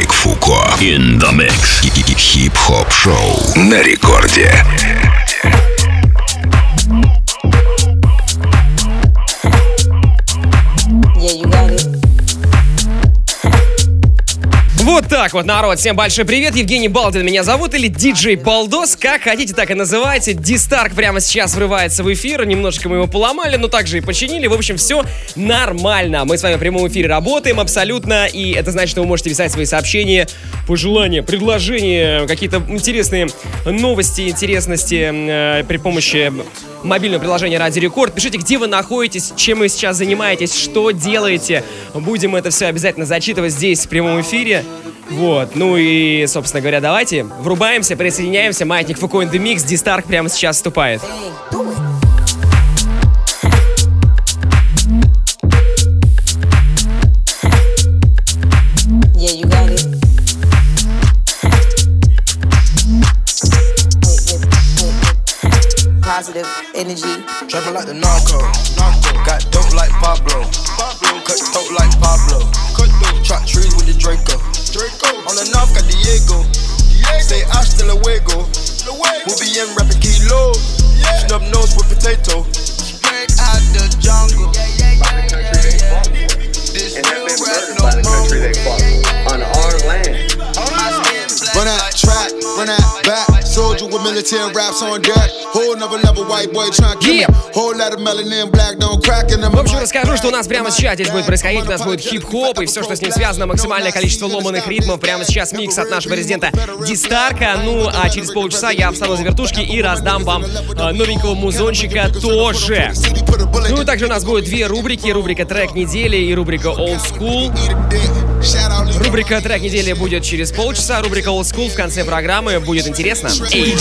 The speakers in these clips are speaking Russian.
Маятник Фуко. In the mix. Хип-хоп шоу на рекорде. Вот так вот, народ. Всем большой привет. Евгений Балдин меня зовут, или диджей Балдос. Как хотите, так и называйте. Дистарк прямо сейчас врывается в эфир. Немножечко мы его поломали, но также и починили. В общем, все нормально. Мы с вами в прямом эфире работаем абсолютно. И это значит, что вы можете писать свои сообщения, пожелания, предложения, какие-то интересные новости, интересности э, при помощи мобильного приложения Ради Рекорд. Пишите, где вы находитесь, чем вы сейчас занимаетесь, что делаете. Будем это все обязательно зачитывать здесь в прямом эфире. Вот, ну и, собственно говоря, давайте врубаемся, присоединяемся. Маятник Фуко in the Mix, Дистарк прямо сейчас вступает. Positive energy. Trapping like the narco. narco. Be rapping kilo. Yeah. Snub nose with potato. Military raps on deck. Whole nother level, white boy trying to kill me. Yeah. Whole lot of melanin, black don't crack in them. В общем, расскажу, что у нас прямо сейчас здесь будет происходить. У нас будет хип-хоп и все, что с ним связано. Максимальное количество ломаных ритмов. Прямо сейчас микс от нашего резидента Дистарка. Ну, а через полчаса я встану за вертушки и раздам вам э, новенького музончика тоже. Ну и также у нас будет две рубрики. Рубрика трек недели и рубрика Old School. Рубрика трек недели будет через полчаса. Рубрика Old School в конце программы. Будет интересно. Эй!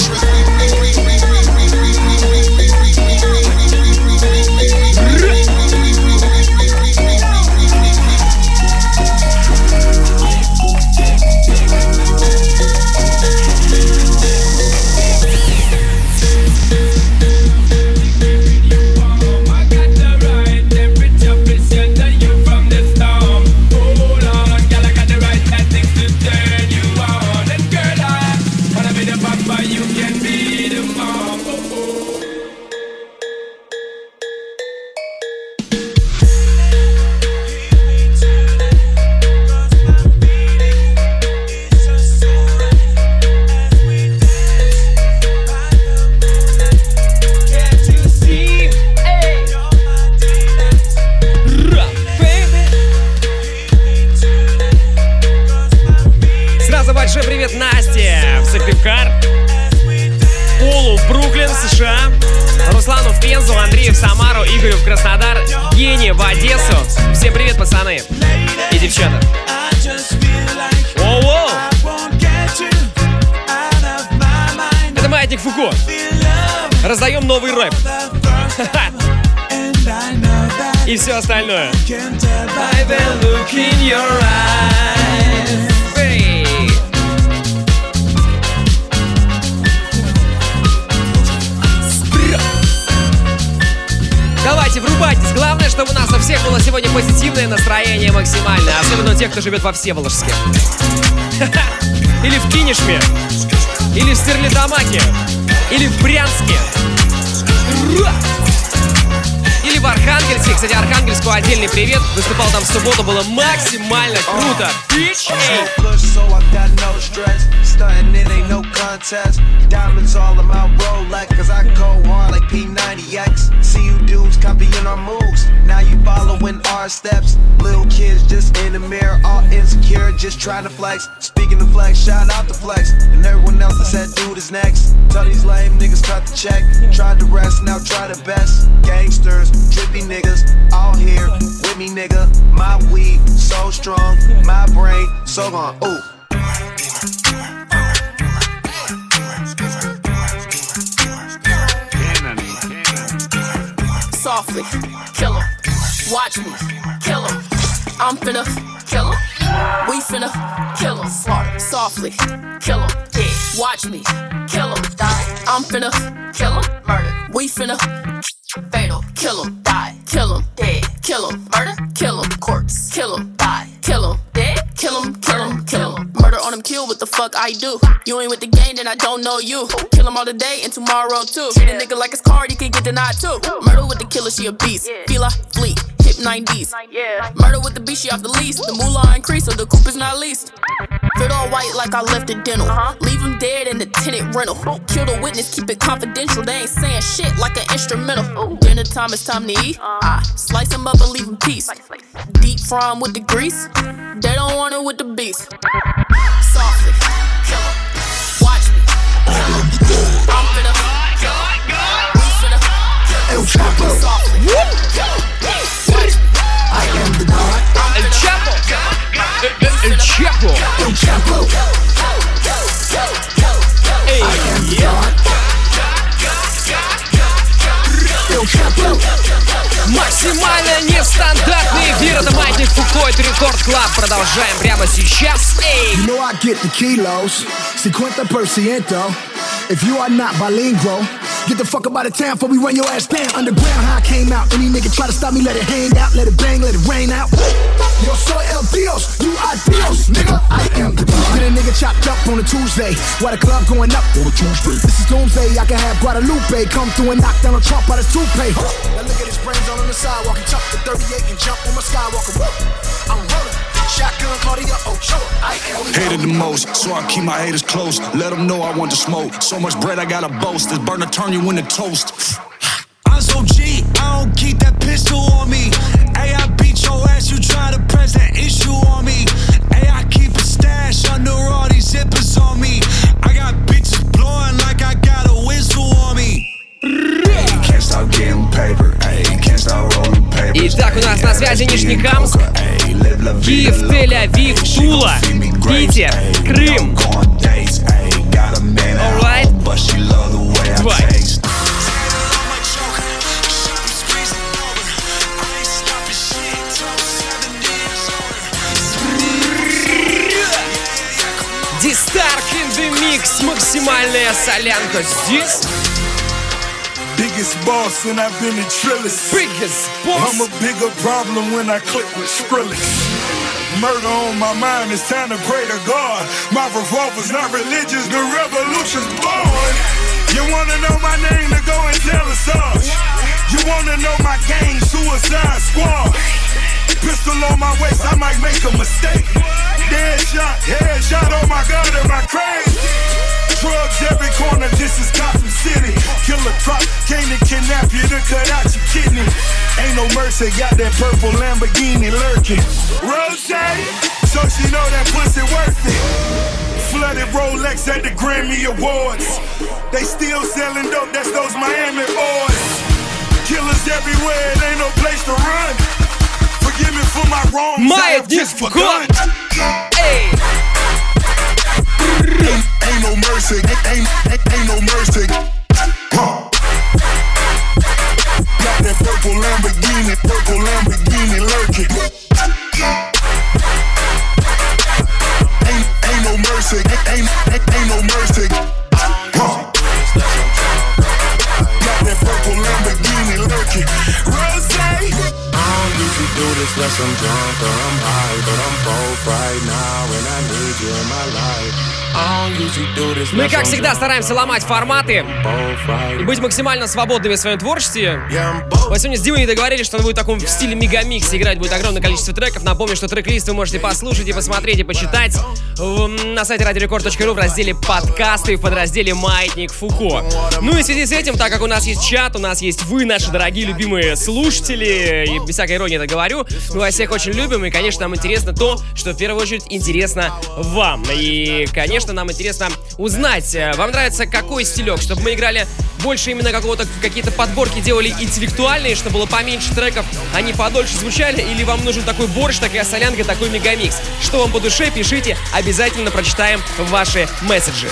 Остальное. Давайте, врубайтесь. Главное, чтобы у нас у всех было сегодня позитивное настроение максимально. Особенно у тех, кто живет во Всеволожске. Или в Кинешме. Или в Стерлитамаке. Или в Брянске. Ура! Или в Архангельске. Кстати, Архангельску отдельный привет. Выступал там в субботу, было максимально круто. Бич! Эй! push, so I got no stress. Stunting, it ain't no contest. Diamonds all in my Rolex, cause I go hard like P90X. See you dudes copying our moves. Now you following our steps. Little kids just in the mirror, all insecure, just trying to flex. Speaking of flex, shout out to flex. And everyone else that said dude is next. Tell these lame niggas cut the check. Tried to rest, now try the best. Gangsters, drippy niggas, all here with me, nigga. My weed so strong, my brain so gone. Ooh. softly. Kill him. Watch me. Kill him. I'm finna kill him. We finna kill him. Softly. Kill him. Watch me. Kill him. Die. I'm finna kill him. Murder. We finna fatal. Kill him. Die. Kill him. Dead. Kill him. Murder. Kill him. Corpse. Kill him. Die. Kill him. Dead. Kill him. Kill him. Kill him. Murder on him, kill, what the fuck I do? You ain't with the game, then I don't know you. Kill him all today and tomorrow too. Treat a nigga like it's card, he can get denied too. Murder with the killer, she a beast. Fila, fleet, hip 90s. Murder with the beast, she off the lease. The moolah increase, so the coupe is not leased. Fit all white like I left it dental. Leave him dead in the tenant rental. Kill the witness, keep it confidential. They ain't saying shit like an instrumental. Dinner time, it's time to eat. I slice him up and leave him peace. Deep fry him with the grease. They don't want it with the beast. Softly, kill him. Маятник Фуко, это Рекорд Клаб. Продолжаем прямо сейчас. Эй! You know I get the kilos, 50%. If you are not bilingual, get the fuck up out of town before we run your ass down. Underground, how I came out. Any nigga try to stop me, let it hang out, let it bang, let it rain out. Yo soy el Dios, you are Dios, nigga. I am the God. Get a nigga chopped up on a Tuesday, while the club going up on a Tuesday. This is doomsday, I can have Guadalupe come through and knock down a Trump out his toupee. Now look at his brains all on the sidewalk, he chuck the 38 and jump on my skywalker. Woo! I'm rolling, shotgun Cartier Ochoa. I am Hated the most, so I keep my haters close. Let them know I want to smoke. So much bread I gotta boast. This burner turn you into toast. I'm so G, I don't keep that pistol on me. Hey, I beat your ass, you try to press that issue on me. Hey, I keep a stash under all these zippers on me. I got bitches blowing like I got a whistle on me. Can't stop getting paper, ayy, can't stop rolling paper. Итак, у нас на связи Нижнекамск, Киев, Тель-Авив, Тула, Питер, Крым. Alright. Давай. Дистарк in the mix, максимальная солянка здесь. Biggest boss and I've been in Trillis. Biggest boss. I'm a bigger problem when I click with Skrillex. Murder on my mind, it's time to pray to God. My revolver's not religious, the revolution's born. You wanna know my name to go and tell us all. You wanna know my gang, Suicide Squad. Pistol on my waist, I might make a mistake. Dead shot, head shot, oh my god, am I crazy? Drugs every corner, this is Gotham City. Killer crop, came to kidnap you to cut out your kidney. Ain't no mercy, got that purple Lamborghini lurking. Rose, so she know that pussy worth it. Flooded Rolex at the Grammy Awards. They still selling dope, that's those Miami boys. Killers everywhere, it ain't no place to run. Forgive me for my wrongs, my I have just forgotten. Hey. Ain't, no mercy, ain't, ain't, ain't no mercy. Huh. Got that purple Lamborghini, purple Lamborghini lurking. Ain't, ain't no mercy, ain't, ain't, ain't no mercy. Got that purple Lamborghini lurking. I don't do this unless I'm drunk or I'm high, but I'm both right now and I need you in my life. Мы, unless как всегда, стараемся ломать форматы и быть максимально свободными в своем творчестве. Вот сегодня с Димой договорились, что он будет в таком в стиле мегамикс играть будет огромное количество треков. Напомню, что трек-лист вы можете послушать и посмотреть и почитать на сайте радиорекорд.ру в разделе подкасты в подразделе Маятник Фуко. Ну и в связи с этим, так как у нас есть чат, у нас есть вы, наши дорогие любимые слушатели, и без всякой иронии это говорю, мы вас всех очень любим, и, конечно, нам интересно то, что в первую очередь интересно вам. И, конечно, нам интересно узнать, э, вам нравится какой стилек, чтобы мы играли больше именно какого-то, какие-то подборки делали интеллектуальные, чтобы было поменьше треков, они подольше звучали, или вам нужен такой борщ, такая солянка, такой мегамикс. Что вам по душе, пишите, обязательно прочитаем ваши месседжи.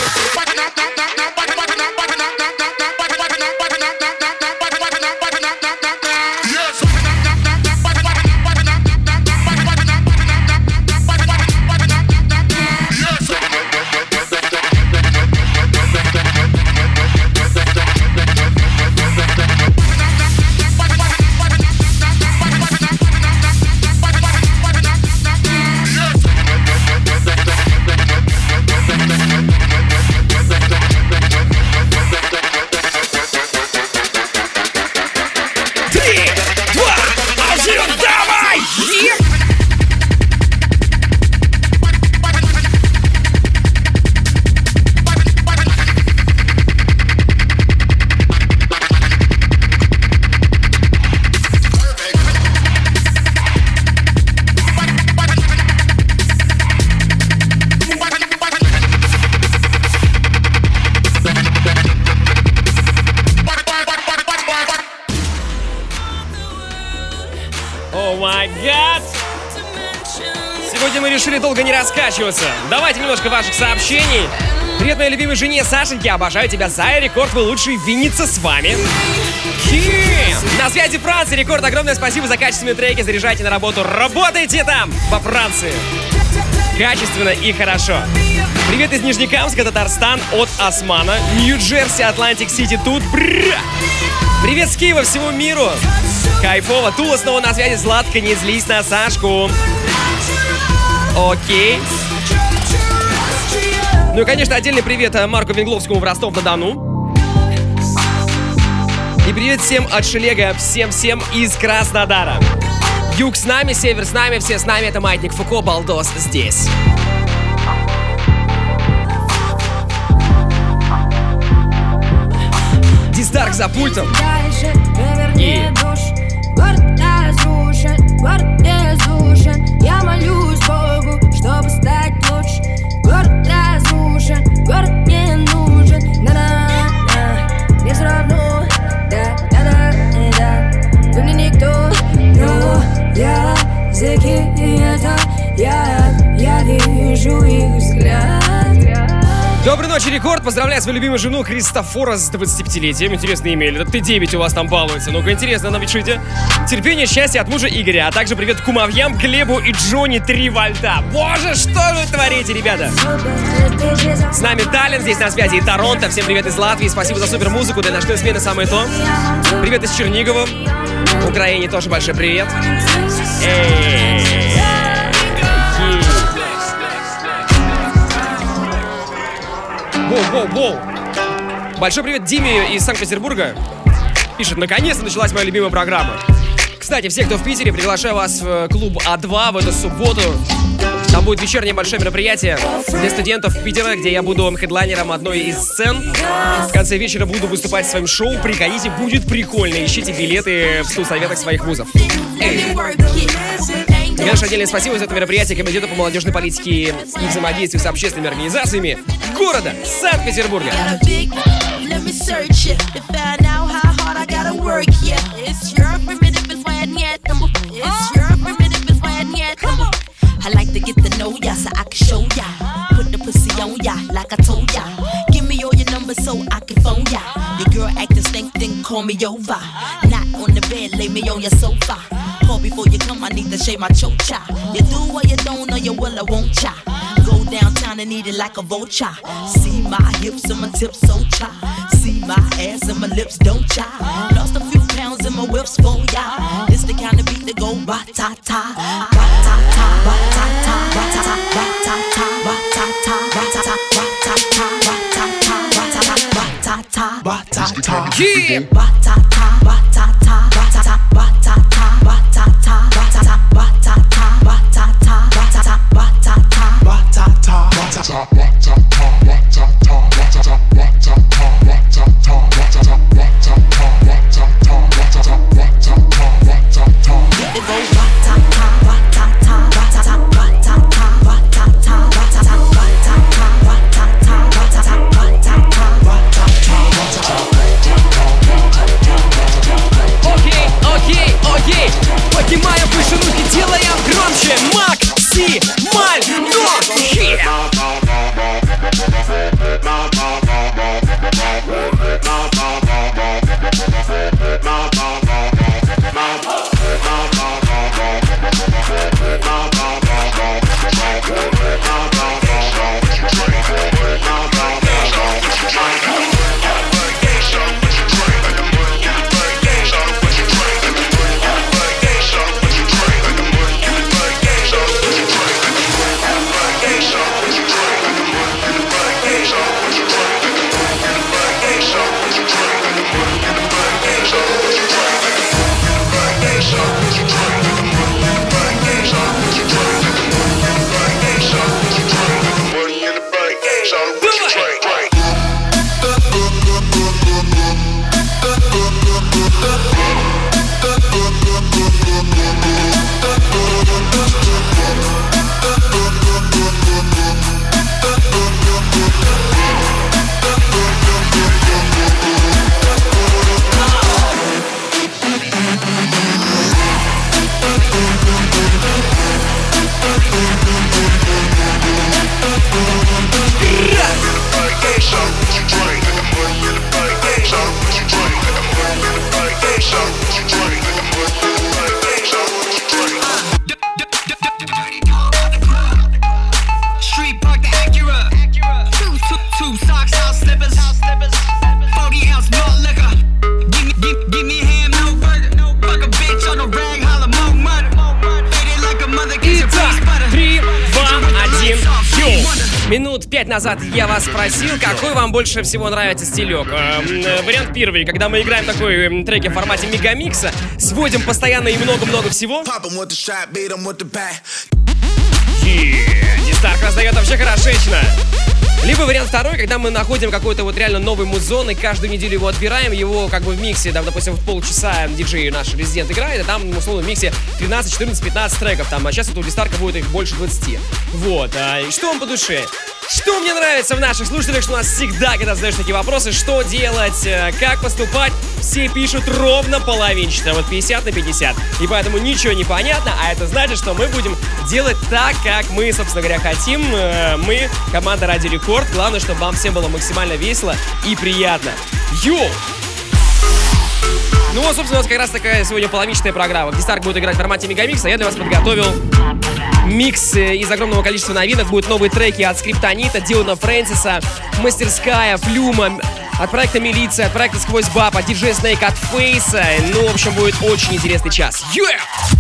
Не раскачиваться. Давайте немножко ваших сообщений. Привет моей любимой жене Сашеньке, обожаю тебя, Зая, рекорд, вы лучший, Винница с вами. Ким! На связи Франция, рекорд, огромное спасибо за качественные треки, заряжайте на работу, работайте там, во Франции. Качественно и хорошо. Привет из Нижнекамска, Татарстан, от Османа, Нью-Джерси, Атлантик Сити, тут. Бррр. Привет с Киева всему миру. Кайфово. Тула снова на связи. Златка, не злись на Сашку. Окей. Ну и, конечно, отдельный привет э, Марку Венгловскому в Ростов-на-Дону. И привет всем от Шелега, всем-всем из Краснодара. Юг с нами, север с нами, все с нами. Это Маятник Фуко, Балдос здесь. Диздарк за пультом. И Город разрушен, город языки это я, я вижу их взгляд Доброй ночи, Рекорд! Поздравляю свою любимую жену Кристофора с 25-летием. Интересное имя. Это Т9 у вас там балуется. Ну-ка, интересно, напишите. Терпение, счастье от мужа Игоря, а также привет кумовьям Глебу и Джонни 3 вольта. Боже, что вы творите, ребята? С нами Таллин, здесь на связи и Торонто. Всем привет из Латвии. Спасибо за супер музыку. Для ночной смены самое то. Привет из Чернигова. Украине тоже большой привет. Эй! Воу, воу, воу. Большой привет Диме из Санкт-Петербурга. Пишет, наконец-то началась моя любимая программа. Кстати, все, кто в Питере, приглашаю вас в клуб А2 в эту субботу. Будет вечернее большое мероприятие для студентов Питера, где я буду хедлайнером одной из сцен. В конце вечера буду выступать в своем шоу. Приходите, будет прикольно. Ищите билеты в студсоветах своих вузов. Эй. Конечно, отдельное спасибо за это мероприятие Комитету по молодежной политике и взаимодействию с общественными организациями города Санкт-Петербурга. Call me over. Not on the bed, lay me on your sofa. Call before you come, I need to shave my chocha. You do what you don't, or you will, I won't cha. Go downtown and eat it like a vulture. See my hips and my tips so cha. See my ass and my lips don't cha. Lost a few pounds in my whips for ya. This the kind of beat that go ba ta ta, ba ta ta, ba ta ta, ba ta ta, ba ta, ta Yeah. Batata, batata, batata, batata. Больше всего нравится стилек. Эм, э, вариант первый, когда мы играем такой треки в формате мегамикса, сводим постоянно и много-много всего. Дистарк раздает вообще хорошечно. Либо вариант второй, когда мы находим какой-то вот реально новый музон и каждую неделю его отбираем, его как бы в миксе, там, допустим, в полчаса диджей наш резидент играет, и там, условно, в миксе 13, 14, 15 треков, там, а сейчас вот у Дистарка будет их больше 20. Вот, а, и что вам по душе? Что мне нравится в наших слушателях, что у нас всегда, когда задаешь такие вопросы, что делать, э, как поступать, все пишут ровно половинчато, вот 50 на 50. И поэтому ничего не понятно, а это значит, что мы будем делать так, как мы, собственно говоря, хотим. Э, Мы, команда Ради Рекорд. Главное, чтобы вам всем было максимально весело и приятно. Йоу! Ну, собственно, у нас как раз такая сегодня половинчатая программа, где будет играть в формате мегамикса. Я для вас подготовил микс э, из огромного количества новинок. Будут новые треки от Скриптонита, Дилана Фрэнсиса, Мастерская, Флюма, от проекта Милиция, от проекта Сквозь Баб, от Снейк, от Фейса. Ну, в общем, будет очень интересный час. Yeah!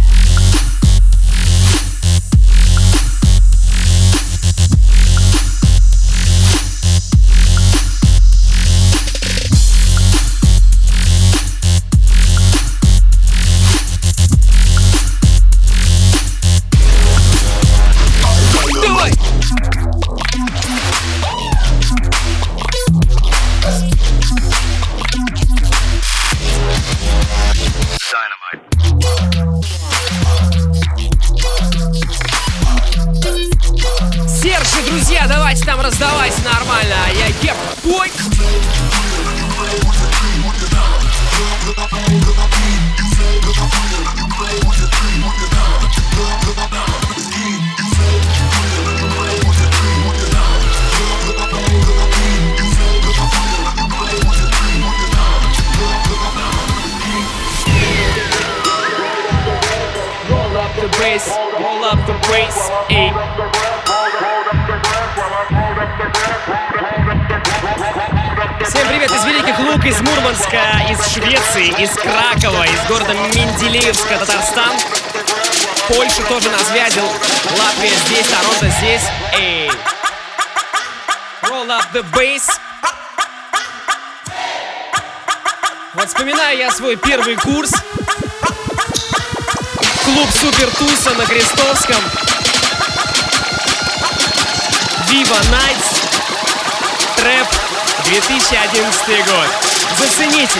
Швеции, из Кракова, из города Менделеевска, Татарстан. Польша тоже на связи, Латвия здесь, Торонто здесь. Эй. Roll up the bass. Вот вспоминаю я свой первый курс. Клуб Супер Туса на Крестовском. Viva Nights. Трэп 2011 год. Зацените.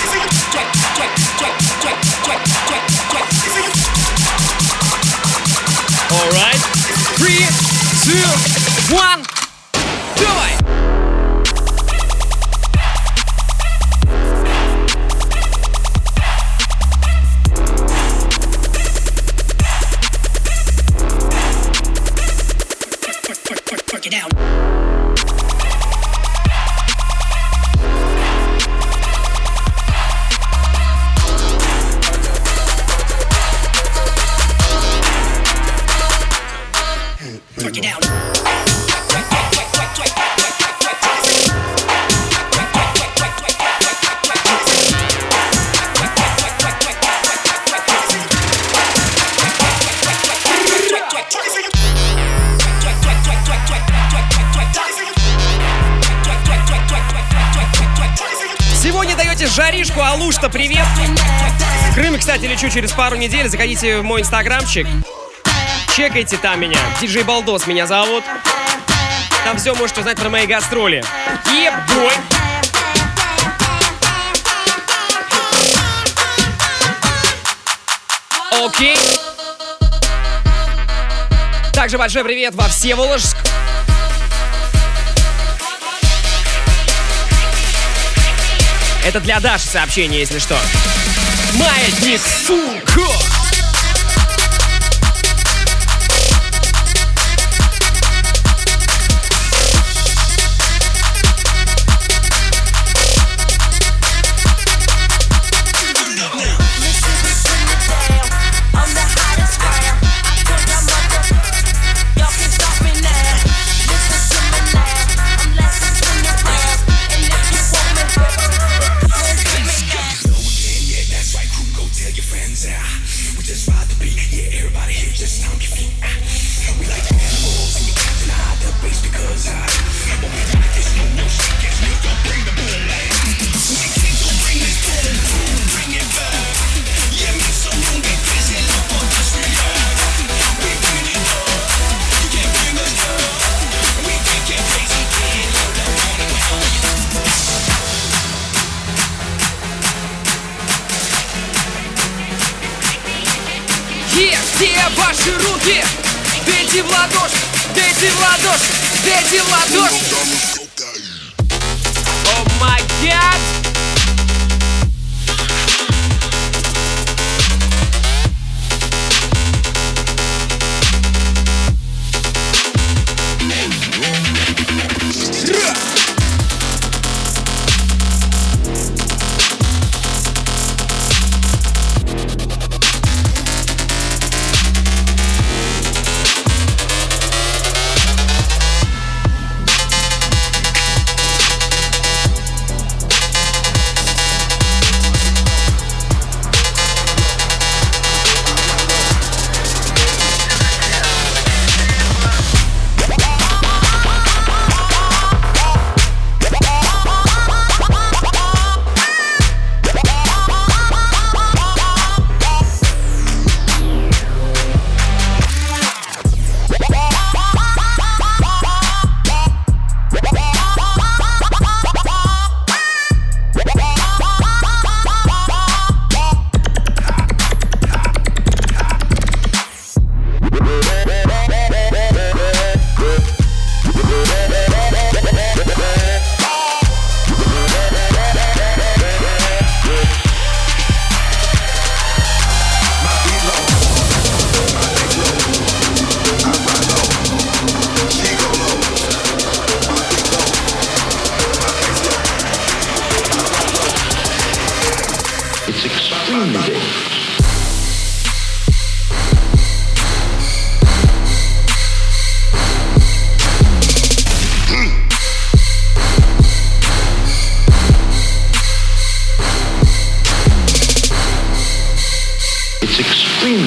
Жаришку, Алушта, привет! Крым, кстати, лечу через пару недель. Заходите в мой инстаграмчик. Чекайте там меня. Диджей Балдос меня зовут. Там все можете узнать про мои гастроли. Ебой! Окей. Также большой привет во Всеволожск. Это для Даши сообщение, если что. Маятник, сука!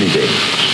ninguém.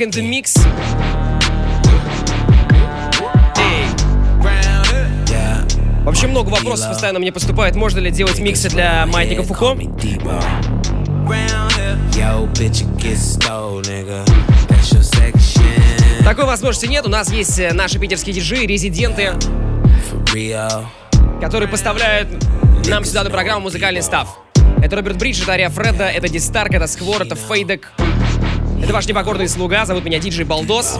Back in the Mix. Вообще много вопросов постоянно мне поступает. Можно ли делать миксы для Маятника Фуко? Такой возможности нет. У нас есть э, наши питерские диджеи, резиденты, которые поставляют нам сюда на программу музыкальный став. Это Роберт Бридж, это Ария Фредда, это Дистарк, это Сквор, это Фейдек. Это ваш непокорный слуга, зовут меня Диджей Балдос.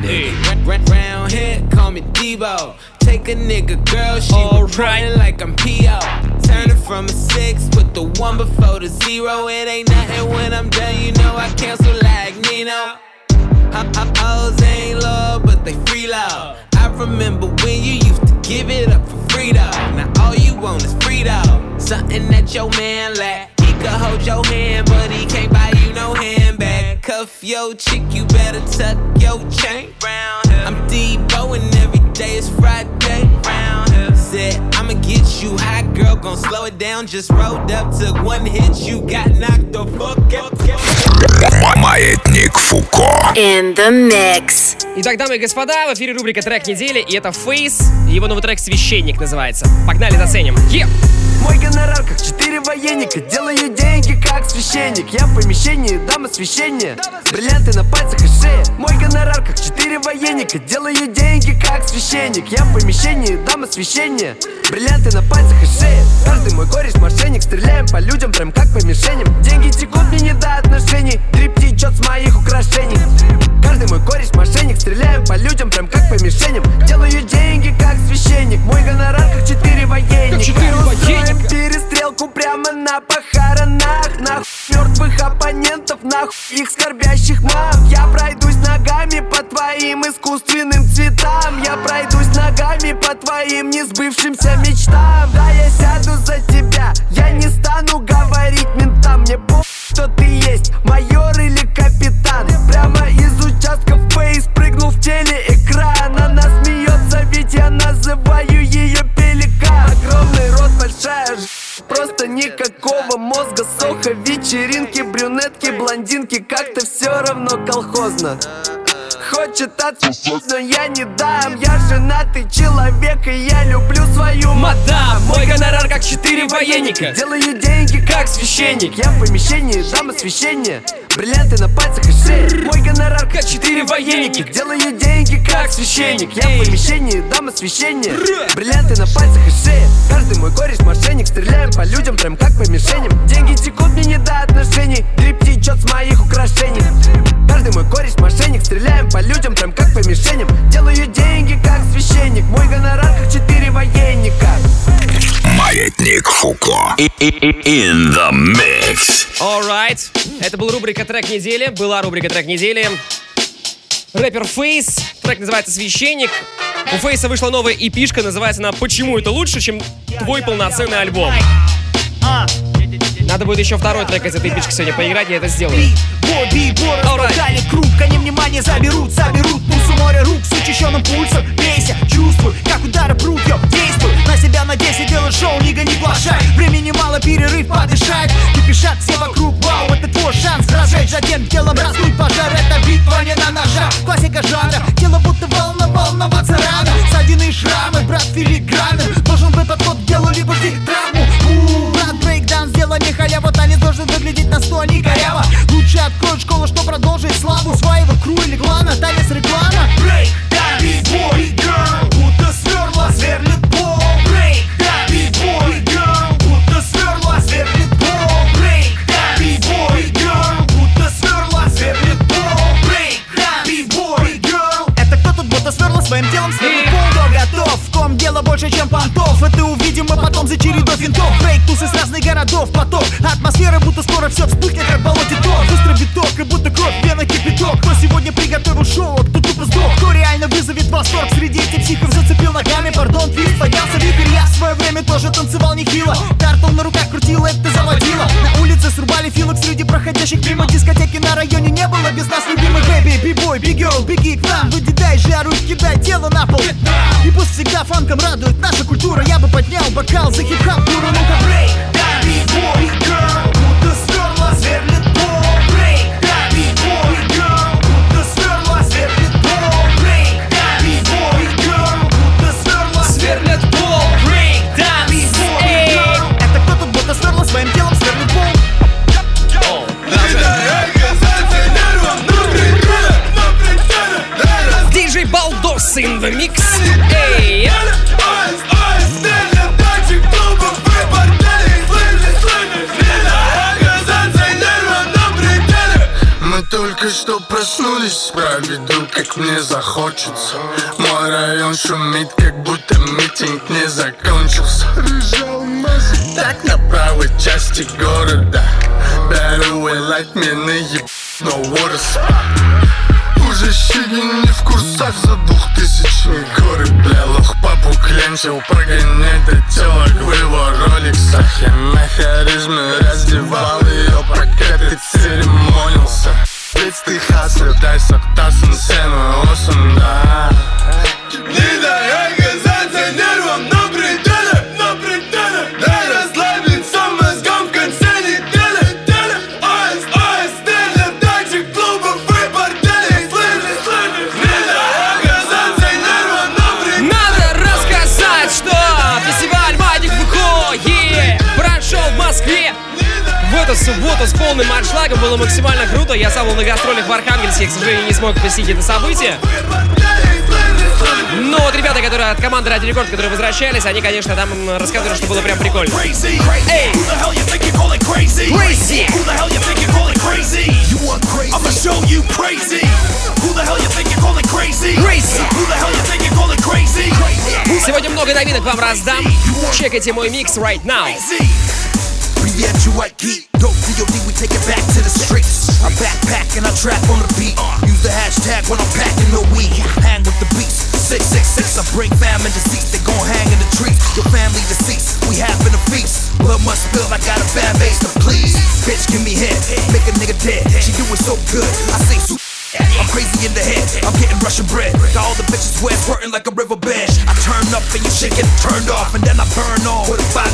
Nigga, ra- round here, call me Debo. Take a nigga, girl, she running like I'm P.O. Turn it from a six, put the one before the zero. It ain't nothing when I'm done, you know I cancel like Nino. Hop, hop, hoes ain't low, but they free love. I remember when you used to give it up for free though. Now all you want is free though. Something that your man lack. He could hold your hand, but he can't buy you no handbag. Cuff your chick, you better tuck your chain. I'm Debo and every day is Friday. Said I'ma get you hot, girl, gon' slow it down. Just rolled up, took one hit, you got knocked the fuck out. Маятник Фуко. In the mix. Итак, дамы и господа, в эфире рубрика «Трек недели», и это Фейс. Его новый трек «Священник» называется. Погнали, заценим. Е! Мой гонорар как четыре военника. Делаю деньги как священник. Я в помещении, дам освещение. Бриллианты на пальцах и шее Мой гонорар как четыре военника. Делаю деньги как священник. Я в помещении, дам освещение. Бриллианты на пальцах и шее Каждый мой кореш мошенник. Стреляем по людям прям как по мишеням. Деньги текут мне не до отношений. Дрип течет с моих украшений. Каждый мой кореш мошенник. Стреляем по людям прям как по мишеням. Делаю деньги как священник. Мой гонорар как четыре военника. Четыре Устроим военника. перестрелку прямо на похоронах. Нахуй мертвых оппонентов, нахуй их скорбящих мам. Я пройдусь ногами по твоим искусственным цветам. Я пройдусь ногами по твоим несбывшимся мечтам. Да, я сяду за тебя, я не стану говорить ментам. Мне по что ты есть, майор или капитан. Прямо из участка фейс прыгнул в телеэкран. Она смеется, ведь я называю ее ж... Просто никакого мозга, соха, вечеринки, брюнетки, блондинки Как-то все равно колхозно. Хочет отсосать, но я не дам. Я женатый человек, и я люблю свою Мадам, мой гонорар как четыре военника. Делаю деньги как священник. Я в помещении, дам освещение Бриллианты на пальцах и шее Мой гонорар как четыре военника Делаю деньги как священник. Я в помещении, дам освещение Бриллианты на пальцах и шее Каждый мой кореш мошенник. Стреляем по людям прям как по мишеням. Деньги текут мне не до отношений. Дрип течет с моих украшений. Каждый мой кореш мошенник. Стреляем по людям прям как по мишеням. Делаю деньги как священник. Мой гонорар как четыре военника Маятник Фуко. In the mix. Alright. Это была рубрика «Трек недели». Была рубрика «Трек недели». Рэпер Фейс. Трек называется «Священник». У Фейса вышла новая эпишка, называется она «Почему это лучше, чем твой полноценный альбом». Надо будет еще второй трек из этой эпишки сегодня поиграть, я это сделаю. Бой, бой, раздали круг, они внимание заберут, заберут Пульс у моря рук с учащенным пульсом Бейся, чувствуй, как удары прут, йо, действуй На себя надейся, делай шоу, не гони плашай. Времени мало, перерыв подышать. Кипишат все вокруг, вау, это твой шанс. Разжечь затем телом, раздуть пожар. Это битва не на ножах, классика жанра. Тело будто волна, волноваться рано. Ссадины и шрамы, брат филигранный Должен быть подход к делу, либо жди травму. Брат, брейкдаун, сделай не халява. Танец должен выглядеть на сто, а не коряво. Лучше открой школу, что продолжить славу. Своего кру или клана, танец реклама. Брейк, да, бой, girl. Будто сверла, сверлит своим телом сверлит пол Кто готов, ком дело больше, чем понтов. Это увидим мы потом за чередой винтов Брейк, тусы с разных городов, поток. Атмосфера, будто скоро все вспыхнет, как болоте ток Быстро биток, как будто кровь, пена кипяток. Кто сегодня приготовил шоу, а кто сдох Кто реально вызовет восторг среди этих психов? Зацепил ногами, пардон, твист, поднялся вихрь Я в свое время тоже танцевал нехило. Тартл на руках крутил, это заводило. На улице срубали филок среди проходящих мимо. Дискотеки на районе не было без нас любимых. Бэби, бибой, бигел, беги к нам. Выделяй жару, кидай тело на пол. И пусть всегда фанком радует наша культура. Я бы поднял бокал за хип-хап Ну-ка, брейк, не захочется. Мой район шумит, как будто митинг не закончился. Так на правой части города. Беру и лайт мне но spot Уже щеги не в курсах за двухтысячные горы Бля, лох папу клянчил, прогонять до телок в его роликсах. Я на харизме раздевал ее, пока ты церемонился spits die gaten, op tijd stak tassen, semmen, ossen daar. Iedereen! Эту субботу с полным аншлагом было максимально круто. Я сам был на гастролях в Архангельске, к сожалению, не смог посетить это событие. Но вот ребята, которые от команды Ради Рекорд, которые возвращались, они, конечно, там рассказывали, что было прям прикольно. Сегодня много новинок вам раздам. Чекайте мой микс right now. Olivia at UIT. Dope COD, we take it back to the streets. I backpack and I trap on the beat. Use the hashtag when I'm packing the weed. Hang with the beats. 666, I bring famine deceased. They gon' hang in the trees. Your family deceased, we having a feast. Blood must spill, I got a fan base to please. Bitch, give me head, make a nigga dead. She do it so good, I say super. I'm crazy in the head, I'm getting Russian bread. Got all the bitches wet, squirting like a riverbed. I turn up and you shit get turned off, and then I burn off. Put a five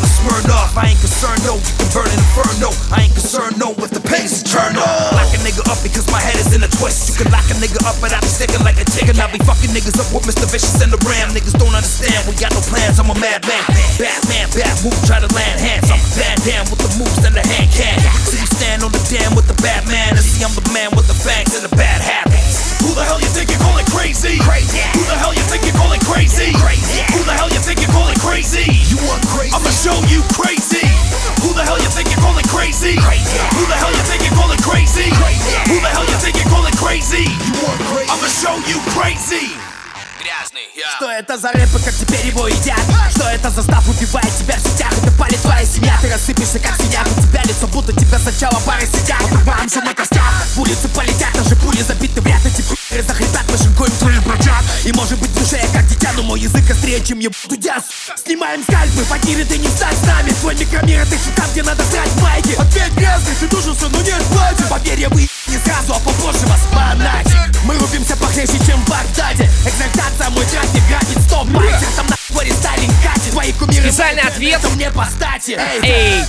I ain't concerned, no, can burn inferno. I ain't concerned, no, if the pace turned on. Lock a nigga up because my head is in a twist. You can lock a nigga up, but I be sticking like a chicken. I be fucking niggas up with Mr. Vicious and the Ram. Niggas don't understand, we got no plans, I'm a madman. Batman, bad move, try to land hands. I'm bad damn with the moves and the hand can. See you stand on the dam with the Batman, and see I'm the man with the fangs and the bad habits. Who the hell you think you call it crazy? Crazy. Who the hell you think you call it crazy? Crazy. Crazy? You want crazy? I'ma show you crazy. Who the hell you think you call it crazy? Crazy. Who the hell you think you call it crazy? Crazy. Who the hell you think you call it crazy? You want crazy? I'ma show you crazy. Что это за рэпы, как теперь его едят? Что это за став убивает тебя в сетях? Это палит твоя семья, ты рассыпешься как синяк У тебя лицо, будто тебя сначала пары сидят. Отрубаем шум на костях, улицы полетят Даже пули забиты в ряд, эти пи***ры захрипят Машинкой в твоих бродят И может быть душе я как дитя, но мой язык острее, чем еб дудя Снимаем скальпы, потири ты не стать с нами. Твой микромир это еще там, где надо срать майки. Ответь грязный, ты душился, но нет платья Поверь, я вы не сразу, а попозже вас монатик Мы рубимся похлеще, чем в Багдаде Экзальтация, мой трек не грабит стоп Байтер, там на твари Сталин катит Твои кумиры Специальный ответ. Мне по стати Эй.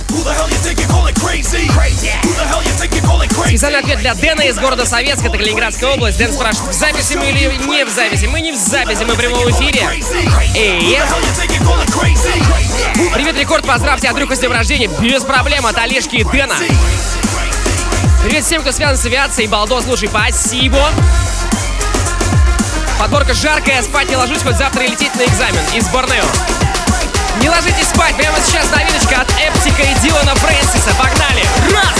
Специальный ответ для Дэна из города Советска, это Калининградская область. Дэн спрашивает, в записи мы или не в записи? Мы не в записи, мы в прямом эфире. Эй, Привет, Рекорд, поздравьте Андрюха с днем рождения. Без проблем от Олежки и Дэна. Привет всем, кто связан с авиацией. Балдо, слушай, спасибо. Подборка жаркая, спать не ложусь, хоть завтра и лететь на экзамен из Борнео. Не ложитесь спать, прямо сейчас новиночка от Эптика и Дилана Фрэнсиса. Погнали! Раз,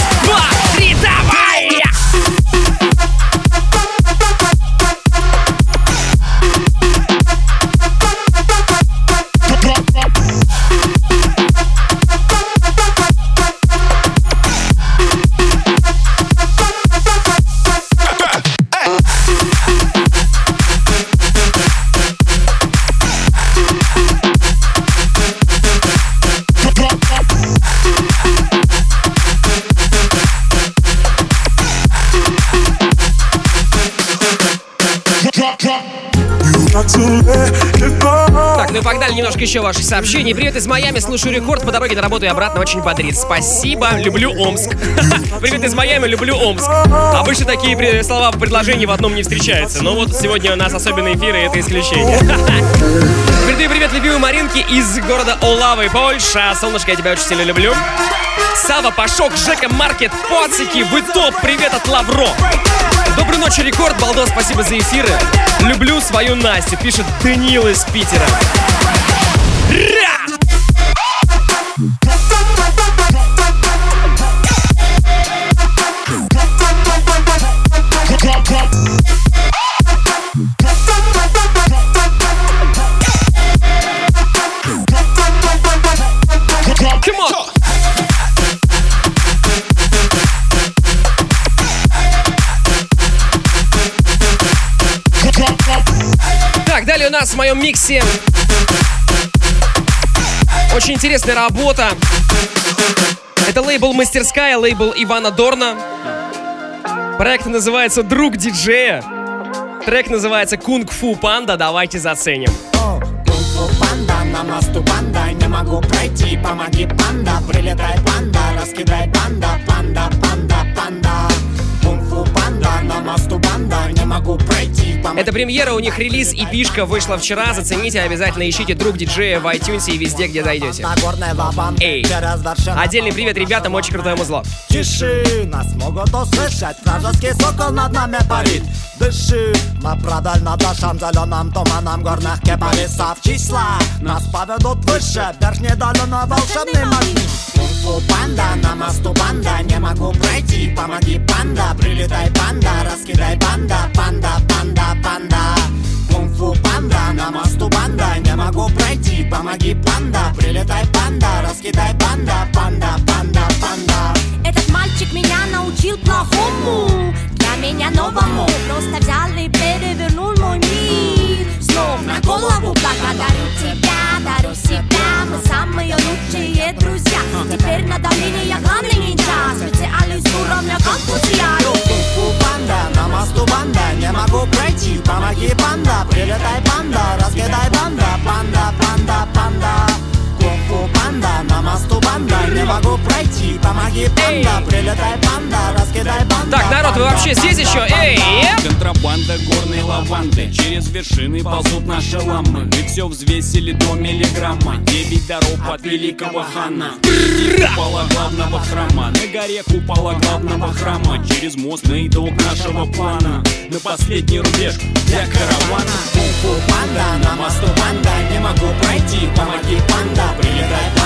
еще ваших сообщений. Привет из Майами, слушаю рекорд по дороге на работу и обратно, очень бодрит. Спасибо, люблю Омск. Привет из Майами, люблю Омск. Обычно такие слова в предложении в одном не встречаются, но вот сегодня у нас особенный эфир, и это исключение. Передаю привет любимой Маринке из города Олавы, Польша. Солнышко, я тебя очень сильно люблю. Сава, Пашок, Жека, Маркет, Поцики, вы топ, привет от Лавро. Доброй ночи, Рекорд, Балдо, спасибо за эфиры. Люблю свою Настю, пишет Даниил из Питера. Так, далее у нас в моем миксе очень интересная работа. Это лейбл «Мастерская», лейбл Ивана Дорна. Проект называется «Друг диджея». Трек называется «Кунг-фу панда». Давайте заценим. Панда, на мосту панда Не могу пройти, помоги панда Прилетай панда, раскидай панда Панда, панда, панда Кунг-фу панда, на мосту банда Не могу пройти, помоги Это премьера, у них релиз и пишка вышла вчера. Зацените, обязательно ищите друг диджея в iTunes и везде, где найдете. Эй, отдельный привет ребятам, очень крутое музло. Тиши, нас могут услышать Вражеский сокол над нами парит Дыши, мы продально дышим Зеленым туманом горных кипарисов Числа. Нас поведут выше Вверх не дали на волшебный магнит Кунг-фу панда, на мосту банда Не могу пройти, помоги панда Прилетай панда, раскидай панда Панда, панда, панда. Кунг-фу панда, на мосту банда Не могу пройти, помоги панда Прилетай панда, раскидай банду Панда, панда, панда. Этот мальчик меня научил плохому меня новому. Просто взял и перевернул мой мир. С ног на голову благодарю тебя, дарю себя. Мы самые лучшие друзья. Теперь на давление я главный ниндзя Специалист уровня конфузия Кунг-фу панда, на мосту банда. Не могу пройти, помоги панда. Прилетай панда, раскидай банду. Панда, панда, панда. Кунг-фу панда, на мосту банда Не могу пройти, помоги панда Прилетай панда, раскидай банда Так, народ, вы вообще здесь еще? Эй! Контрабанда горной лаванды. Через вершины ползут наши ламы. Мы все взвесили до миллиграмма. Девять дорог от великого хана. Купола главного храма. На горе купола главного храма. Через мост на итог нашего плана. На последний рубеж для каравана. Кунг-фу панда, на мосту банда. Не могу пройти, помоги панда Прилетай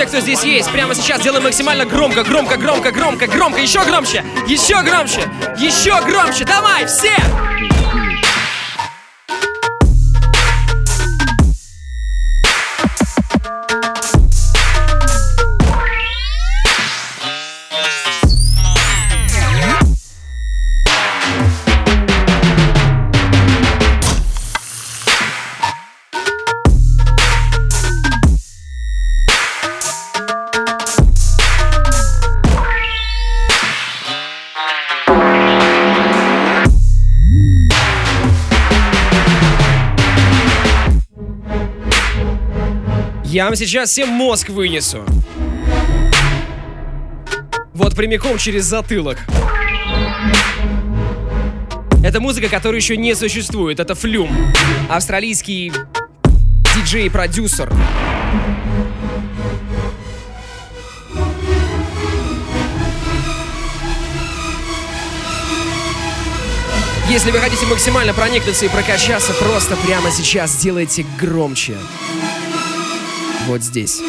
все, кто здесь есть, прямо сейчас делаем максимально громко, громко, громко, громко, громко, еще громче, еще громче, еще громче, давай, все! Я вам сейчас всем мозг вынесу. Вот прямиком через затылок. Это музыка, которая еще не существует. Это Флюм. Австралийский диджей и продюсер. Если вы хотите максимально проникнуться и прокачаться, просто прямо сейчас сделайте громче. Вот здесь.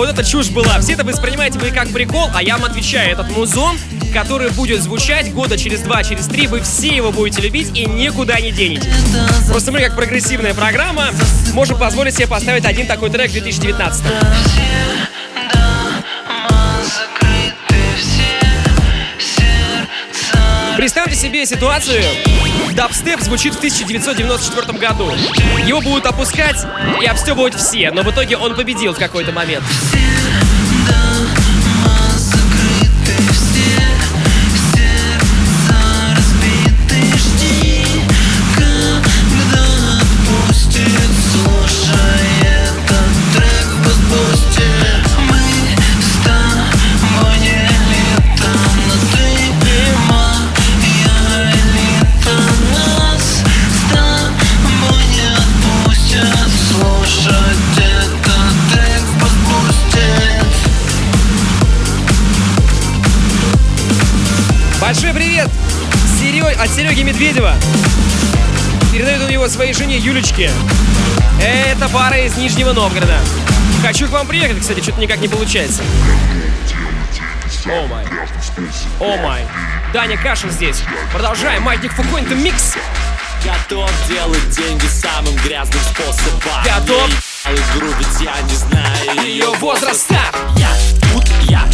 Вот это чушь была. Все это воспринимаете вы как прикол, а я вам отвечаю, этот музон, который будет звучать года через два, через три, вы все его будете любить и никуда не денетесь. Просто мы, как прогрессивная программа, можем позволить себе поставить один такой трек в 2019. Представьте себе ситуацию, дабстеп звучит в 1994 году. Его будут опускать и обстебывать все, но в итоге он победил в какой-то момент. Медведева. Передает он его своей жене Юлечке. Это пара из Нижнего Новгорода. Хочу к вам приехать, кстати, что-то никак не получается. О май. О май. Даня Кашин здесь. Продолжаем. Маятник Фукуин, микс. Готов делать деньги самым грязным способом Готов. Грубить я не знаю Ее возраста. Я тут, я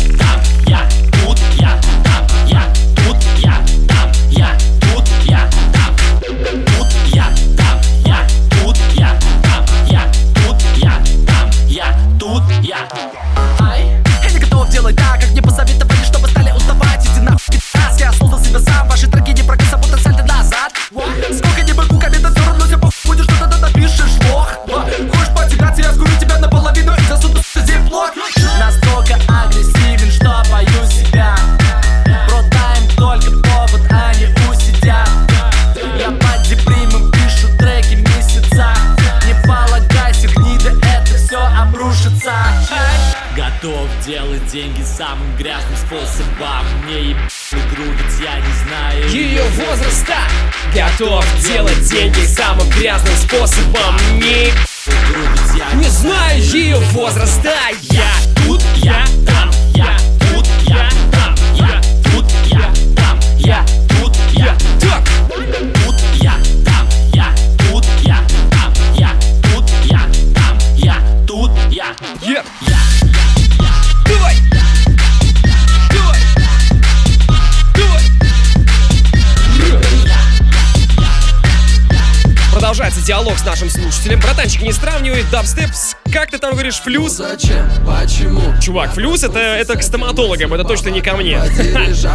самым грязным способом Мне ебать грубить, я не знаю. Ее возраста Готов делать деньги самым грязным способом. Не, не знаю. ее возраста диалог с нашим слушателем. Братанчик, не сравнивай дабстеп с, как ты там говоришь, флюс? Зачем? Почему? Чувак, флюс это, это к стоматологам, это точно не ко мне.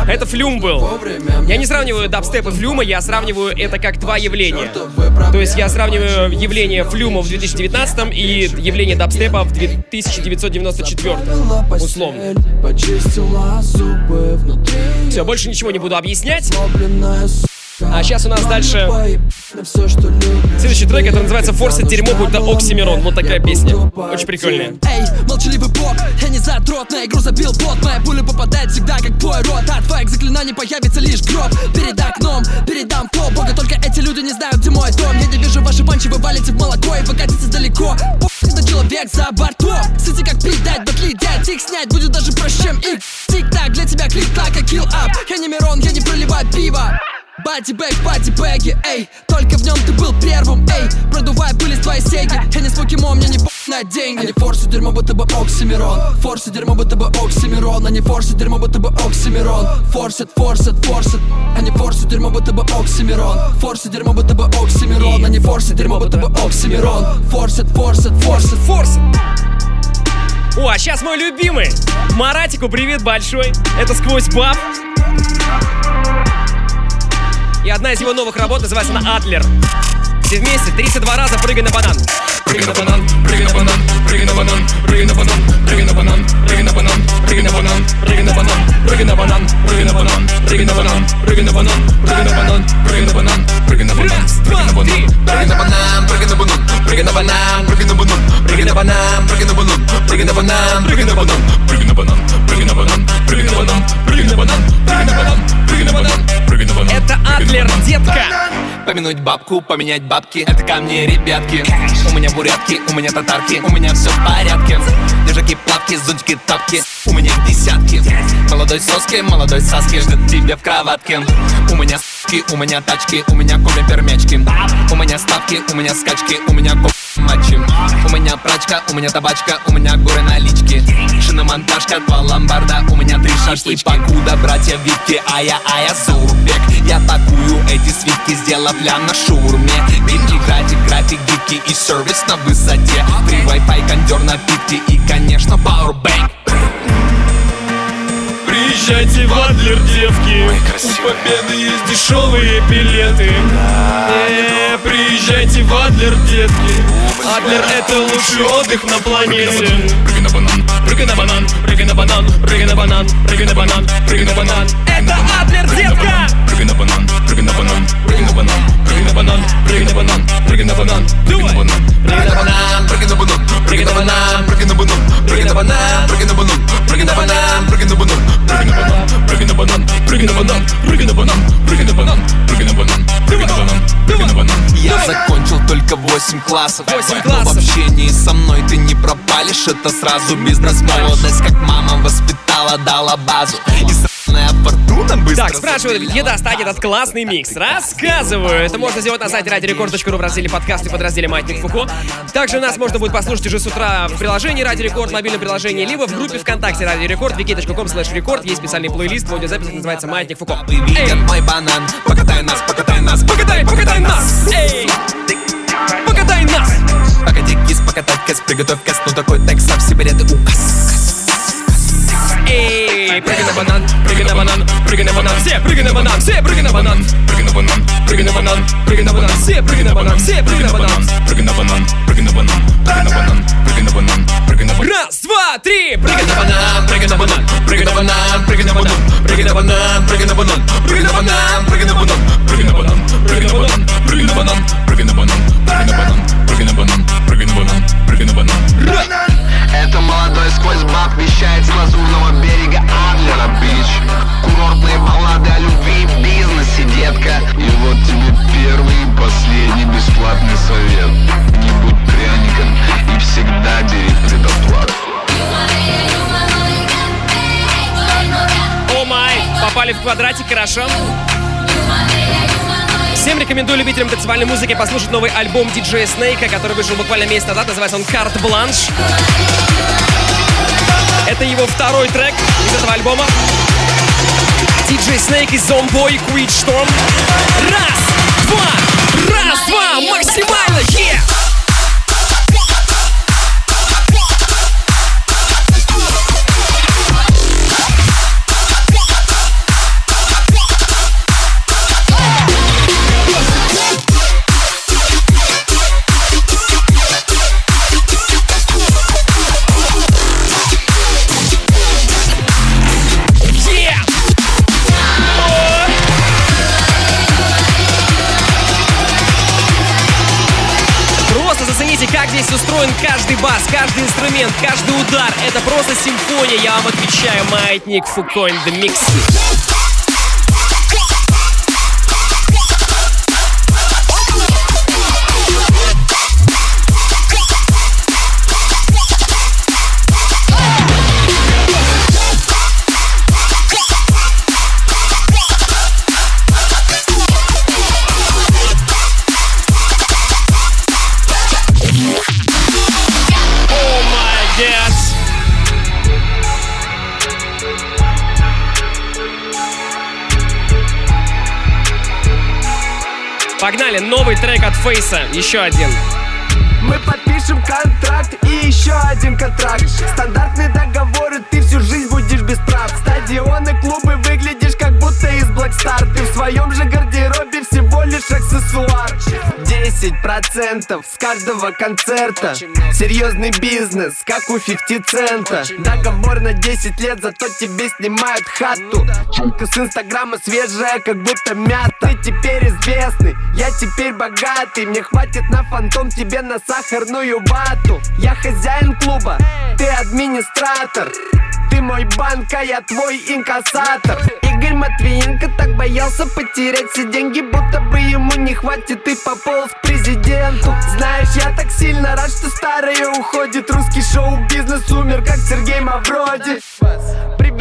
Это флюм был. Я не сравниваю дабстеп и флюма, я сравниваю это как два явления. То есть я сравниваю явление флюма в 2019 и явление дабстепа в 1994. Условно. Все, больше ничего не буду объяснять. А сейчас у нас дальше следующий трек, который называется «Форсит дерьмо, будто Оксимирон». Вот такая песня. Очень прикольная. Эй, молчаливый поп, я не задрот На игру забил бот, моя пуля попадает всегда как твой рот От твоих заклинаний появится лишь гроб. Перед окном, передам то Бога, только эти люди не знают, где мой дом. Я не вижу ваши панчи, вы валите в молоко И вы катитесь далеко Когда человек за бортом. Сыти как пить дать, батли дать Тик снять будет даже проще, чем их Тик-так, для тебя клик-так, kill up Я не Мирон, я не проливаю пиво Бати бэк, бати бэги, эй. Только в нем ты был первым, эй. Продувай пыль из твоей сеги Я не с покемон, мне не по на деньги. Они форсы дерьмо, будто бы Оксимирон. Форсы дерьмо, будто бы Оксимирон. Они форсы дерьмо, будто бы Оксимирон. Форсит, форсит, форсит Они форсы дерьмо, будто бы Оксимирон. Форсы дерьмо, будто бы Оксимирон. Они форсы дерьмо, будто бы Оксимирон. Форсит, форсит, форсит, форсит О, а сейчас мой любимый. Маратику привет большой. Это «Сквозь баб». И одна из его новых работ называется она «Адлер». Все вместе 32 раза прыгай на банан. Прыгай на банан, прыгай на банан, прыгай на банан, прыгай на банан, прыгай на банан, прыгай на банан, прыгай на банан, прыгай на банан, прыгай на банан, прыгай на банан, прыгай на банан, прыгай на банан, прыгай на банан, прыгай на банан, прыгай на банан, прыгай на банан, Прыгай на банан, прыгай на банан Прыгай на банан, прыгай на банан Прыгай на банан, прыгай на банан Прыгай на банан, прыгай на банан Прыгай на банан, прыгай на банан, прыгай на банан, прыгай на банан, прыгай на банан, прыгай на банан, прыгай на банан. Это Адлер, детка. Помянуть бабку, поменять бабки Это ко мне, ребятки У меня бурятки, у меня татарки У меня все в порядке Лежаки, плавки, зонтики, тапки У меня десятки Молодой соски, молодой саски Ждет тебя в кроватке У меня ски, у меня тачки У меня коми пермячки У меня ставки, у меня скачки У меня коп матчи У меня прачка, у меня табачка У меня горы налички Шиномонтажка, два ломбарда У меня три шашлычки Покуда, братья Витки, ая, ая, Сурбек Я такую эти свитки, сделав ля на шурме. Битки, график, график, гибкий и сервис на высоте. Три Wi-Fi, кондер, напитки и, конечно, Powerbank. Приезжайте в Адлер, девки. У Победы есть дешевые билеты. Э, Приезжайте в Адлер, детки. Адлер это лучший отдых на планете. Прыгай на банан, Прыгай на банан, прыгай на банан, прыгай на банан, прыгай на банан, прыгай на банан. Это Адлер, 8 классов. Но в классов. общении со мной ты не пропалишь, это сразу бизнес молодость, как мама воспитала, дала базу. И сраная фортуна быстро Так, спрашивают, где достать этот классный микс? Рассказываю. Это можно сделать на сайте radiorecord.ru в разделе подкасты в подразделе Маятник Фуко. Также нас можно будет послушать уже с утра в приложении Радио Рекорд, мобильном приложении, либо в группе ВКонтакте Радио Рекорд, vk.com slash record. Есть специальный плейлист, в аудиозаписи называется Маятник Фуко. Видят мой банан, покатай нас, покатай нас, Покатай, покатай нас! Эй! Покатать кэс, приготовь кэс, ну такой текст сам себе ряды указ. Эй! Прыгай на банан, прыгай на банан, прыгай на банан, все, прыгай на банан, все, прыгай на банан, Прыгай на банан, прыгай на банан, прыгай на банан, все, прыгай на банан, все, прыгай на банан. прыгай на банан, прыгай на банан, прыгай на банан, прыгай на банан, прыгай на банан. Раз, два, три, Прыгай на банан, прыгай на банан, прыгай на банан, прыгай на банан, прыгай на банан, прыгай на банан, прыгай на банан, прыгай на банан, прыгай на банан, прыгай на банан, прыгай на банан, прыгай на банан, прыгай на банан, прыгай на банан, прыгай на банан, прыгай на банан. Это молодой сквозь баб вещает с лазурного берега Адлера Бич Курортные баллады о любви и бизнесе, детка И вот тебе первый и последний бесплатный совет Не будь пряником и всегда бери предоплату О май! Попали в квадратик, хорошо. Всем рекомендую любителям танцевальной музыки послушать новый альбом диджея Снейка, который вышел буквально месяц назад. Называется он «Карт Бланш». Это его второй трек из этого альбома. Диджей Снейк и Зомбой Quit Storm. Раз, два, раз, два, максимально! Yeah! Здесь устроен каждый бас, каждый инструмент, каждый удар. Это просто симфония, я вам отвечаю. Маятник Фуко in the mix. Погнали, новый трек от Фейса, еще один. Мы подпишем контракт и еще один контракт. Стандартный договор, и ты всю жизнь будешь без прав. Стадионы, клубы, выглядишь как будто из Black Star. Ты в своем же аксессуар 10% с каждого концерта. Серьезный бизнес, как у 50 цента. Договор на 10 лет, зато тебе снимают хату. Чулка с инстаграма свежая, как будто мята. Ты теперь известный, я теперь богатый. Мне хватит на фантом, тебе на сахарную вату. Я хозяин клуба, ты администратор Ты мой банк, а я твой инкассатор. Игорь Матвиенко так боялся потерять все деньги Будто бы ему не хватит и пополз к президенту. Знаешь, я так сильно рад, что старое уходит. Русский шоу-бизнес умер, как Сергей Мавроди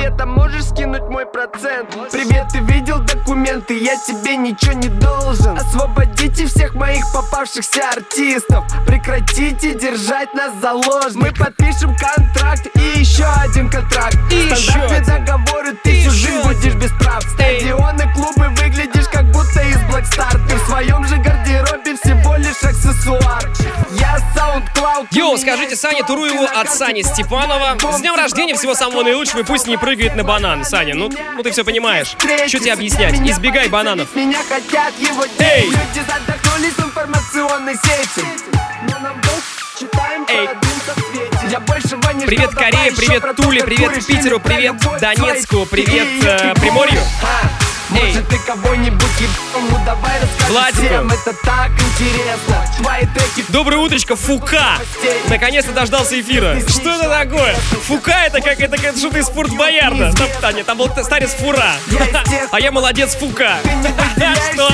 Привет, а можешь скинуть мой процент? Привет, ты видел документы? Я тебе ничего не должен. Освободите всех моих попавшихся артистов. Прекратите держать нас заложников Мы подпишем контракт и еще один контракт. И Стандартные еще договоры, ты И всю жизнь будешь без прав. Стадионы, клубы, выглядишь как будто из Black Star. Ты в своем же гардеробе всего лишь аксессуар Я SoundCloud Йоу, скажите Сане Туруеву от Сани Степанова. С днем рождения, всего самого наилучшего, и пусть не прыгает на банан. Саня, ну, ну ты все понимаешь. Что тебе объяснять? Избегай бананов. Меня хотят его Эй! Люди задохнулись в информационной сети Но нам читаем Эй. Привет Корее, привет Туле, привет Питеру, привет Донецку, привет э, Приморью. Может ты кого-нибудь ебал, ну давай расскажи всем, это так интересно Твои треки Доброе утречко, Фука! Наконец-то дождался эфира. Что это такое? Фука это как это как что-то из Фурт Боярда. Там, а, нет, там был старец Фура. А я молодец Фука. Что?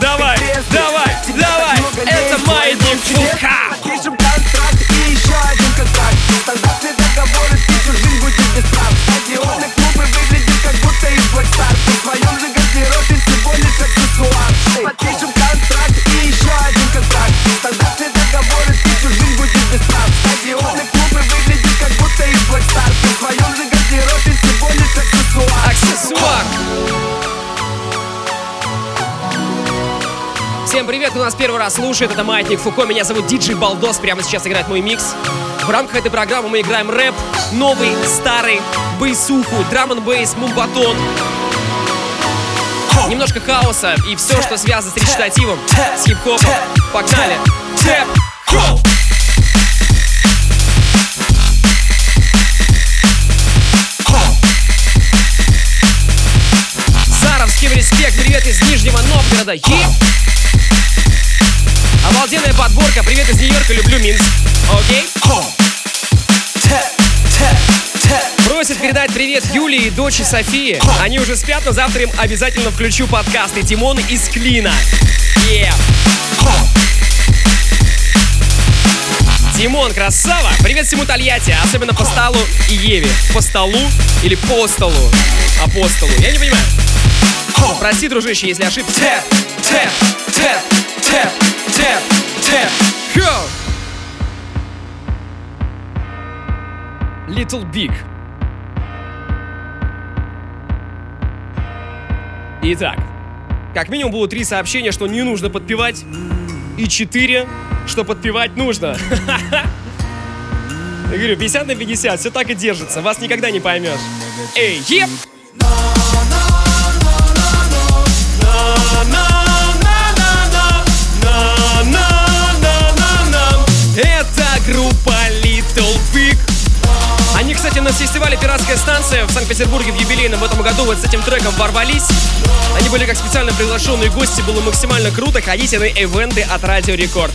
Давай, давай, давай! Это маятник Фука! Подпишем контракт и еще один контракт Стандартные договоры, ты всю жизнь будешь без прав Стадионы, клубы выглядишь как будто из Black Star Ты в своем же гардеробе всего лишь Подпишем контракт и еще один контракт. Стандартные договоры, ты всю жизнь будешь без прав. Стадионы, клубы выглядишь как будто из Black Star Ты в своем же гардеробе всего лишь аксессуар. Аксессуар! Всем привет, кто нас первый раз слушает, это Маятник Фуко, меня зовут Диджей Балдос, прямо сейчас играет мой микс. В рамках этой программы мы играем рэп, новый, старый, бейсуху, драм н бейс, мумбатон. Немножко хаоса и все, что связано с речитативом, с хип-хопом. Погнали! Тэп! Саровским респект, привет из Нижнего Новгорода. Е! Обалденная подборка, привет из Нью-Йорка, люблю Минск. Окей? Просит передать привет Юлии и дочери Софии. Они уже спят, но завтра им обязательно включу подкасты Тимон из Клина. Yeah. Тимон, красава! Привет всему Тольятти, особенно по столу и Еве. По столу или по столу? Апостолу. Я не понимаю. Прости, дружище, если ошибся. Тэп, тэп, тэп, тэп, тэп, тэп. Хо! Little Big. Итак, как минимум было три сообщения, что не нужно подпевать, и четыре, что подпевать нужно. Я говорю, 50 на 50, все так и держится, вас никогда не поймешь. Эй, еп! Это группа Little Big. Они, кстати, на фестивале «Пиратская станция» в Санкт-Петербурге в юбилейном в этом году вот с этим треком ворвались. Они были как специально приглашенные гости, было максимально круто. Ходите на ивенты от Радио Рекорд.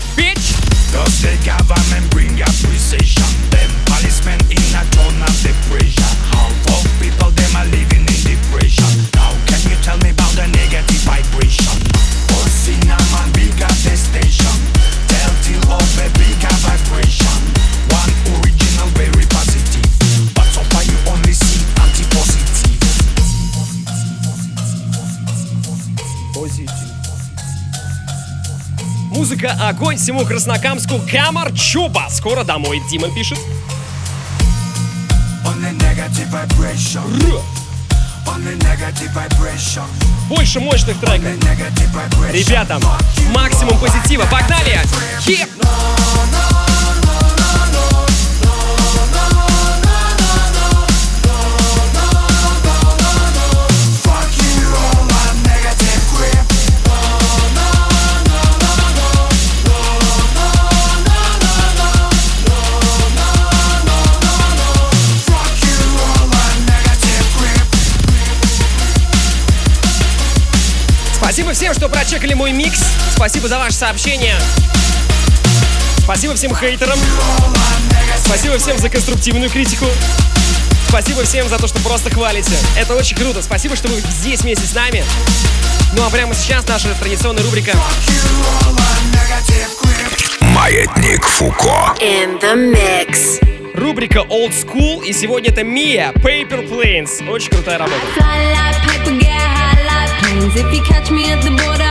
Negative vibration Or cinnamon bigger the Музыка огонь всему Краснокамску Камарчуба. Скоро домой, Дима пишет. Больше мощных треков. Ребята, максимум позитива. Погнали! Хип! Всем, что прочекали мой микс. Спасибо за ваше сообщение. Спасибо всем хейтерам. Спасибо всем за конструктивную критику. Спасибо всем за то, что просто хвалите. Это очень круто. Спасибо, что вы здесь вместе с нами. Ну а прямо сейчас наша традиционная рубрика Маятник Фуко. In the mix. Рубрика Old School, и сегодня это Мия, Paper Planes. Очень крутая работа. If you catch me at the border,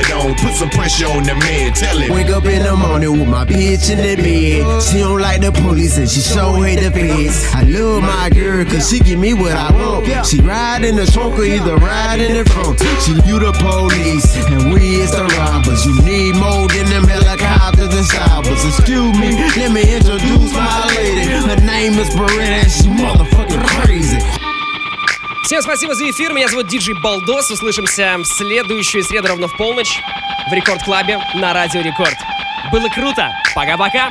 Hood on, put some pressure on the man. Tell him. Wake up in the morning with my bitch in the bed. She don't like the police and she so hate the feds. I love my girl cause she give me what I want. She ride in the trunk or either ride in the front. She you the police and we is the robbers. You need more than them helicopters and stoppers. Excuse me, let me introduce my lady. Her name is Beretta and she motherfucking crazy. Всем спасибо за эфир. Меня зовут Диджей Балдос. Услышимся в следующую среду ровно в полночь в Рекорд Клабе на Радио Рекорд. Было круто. Пока-пока.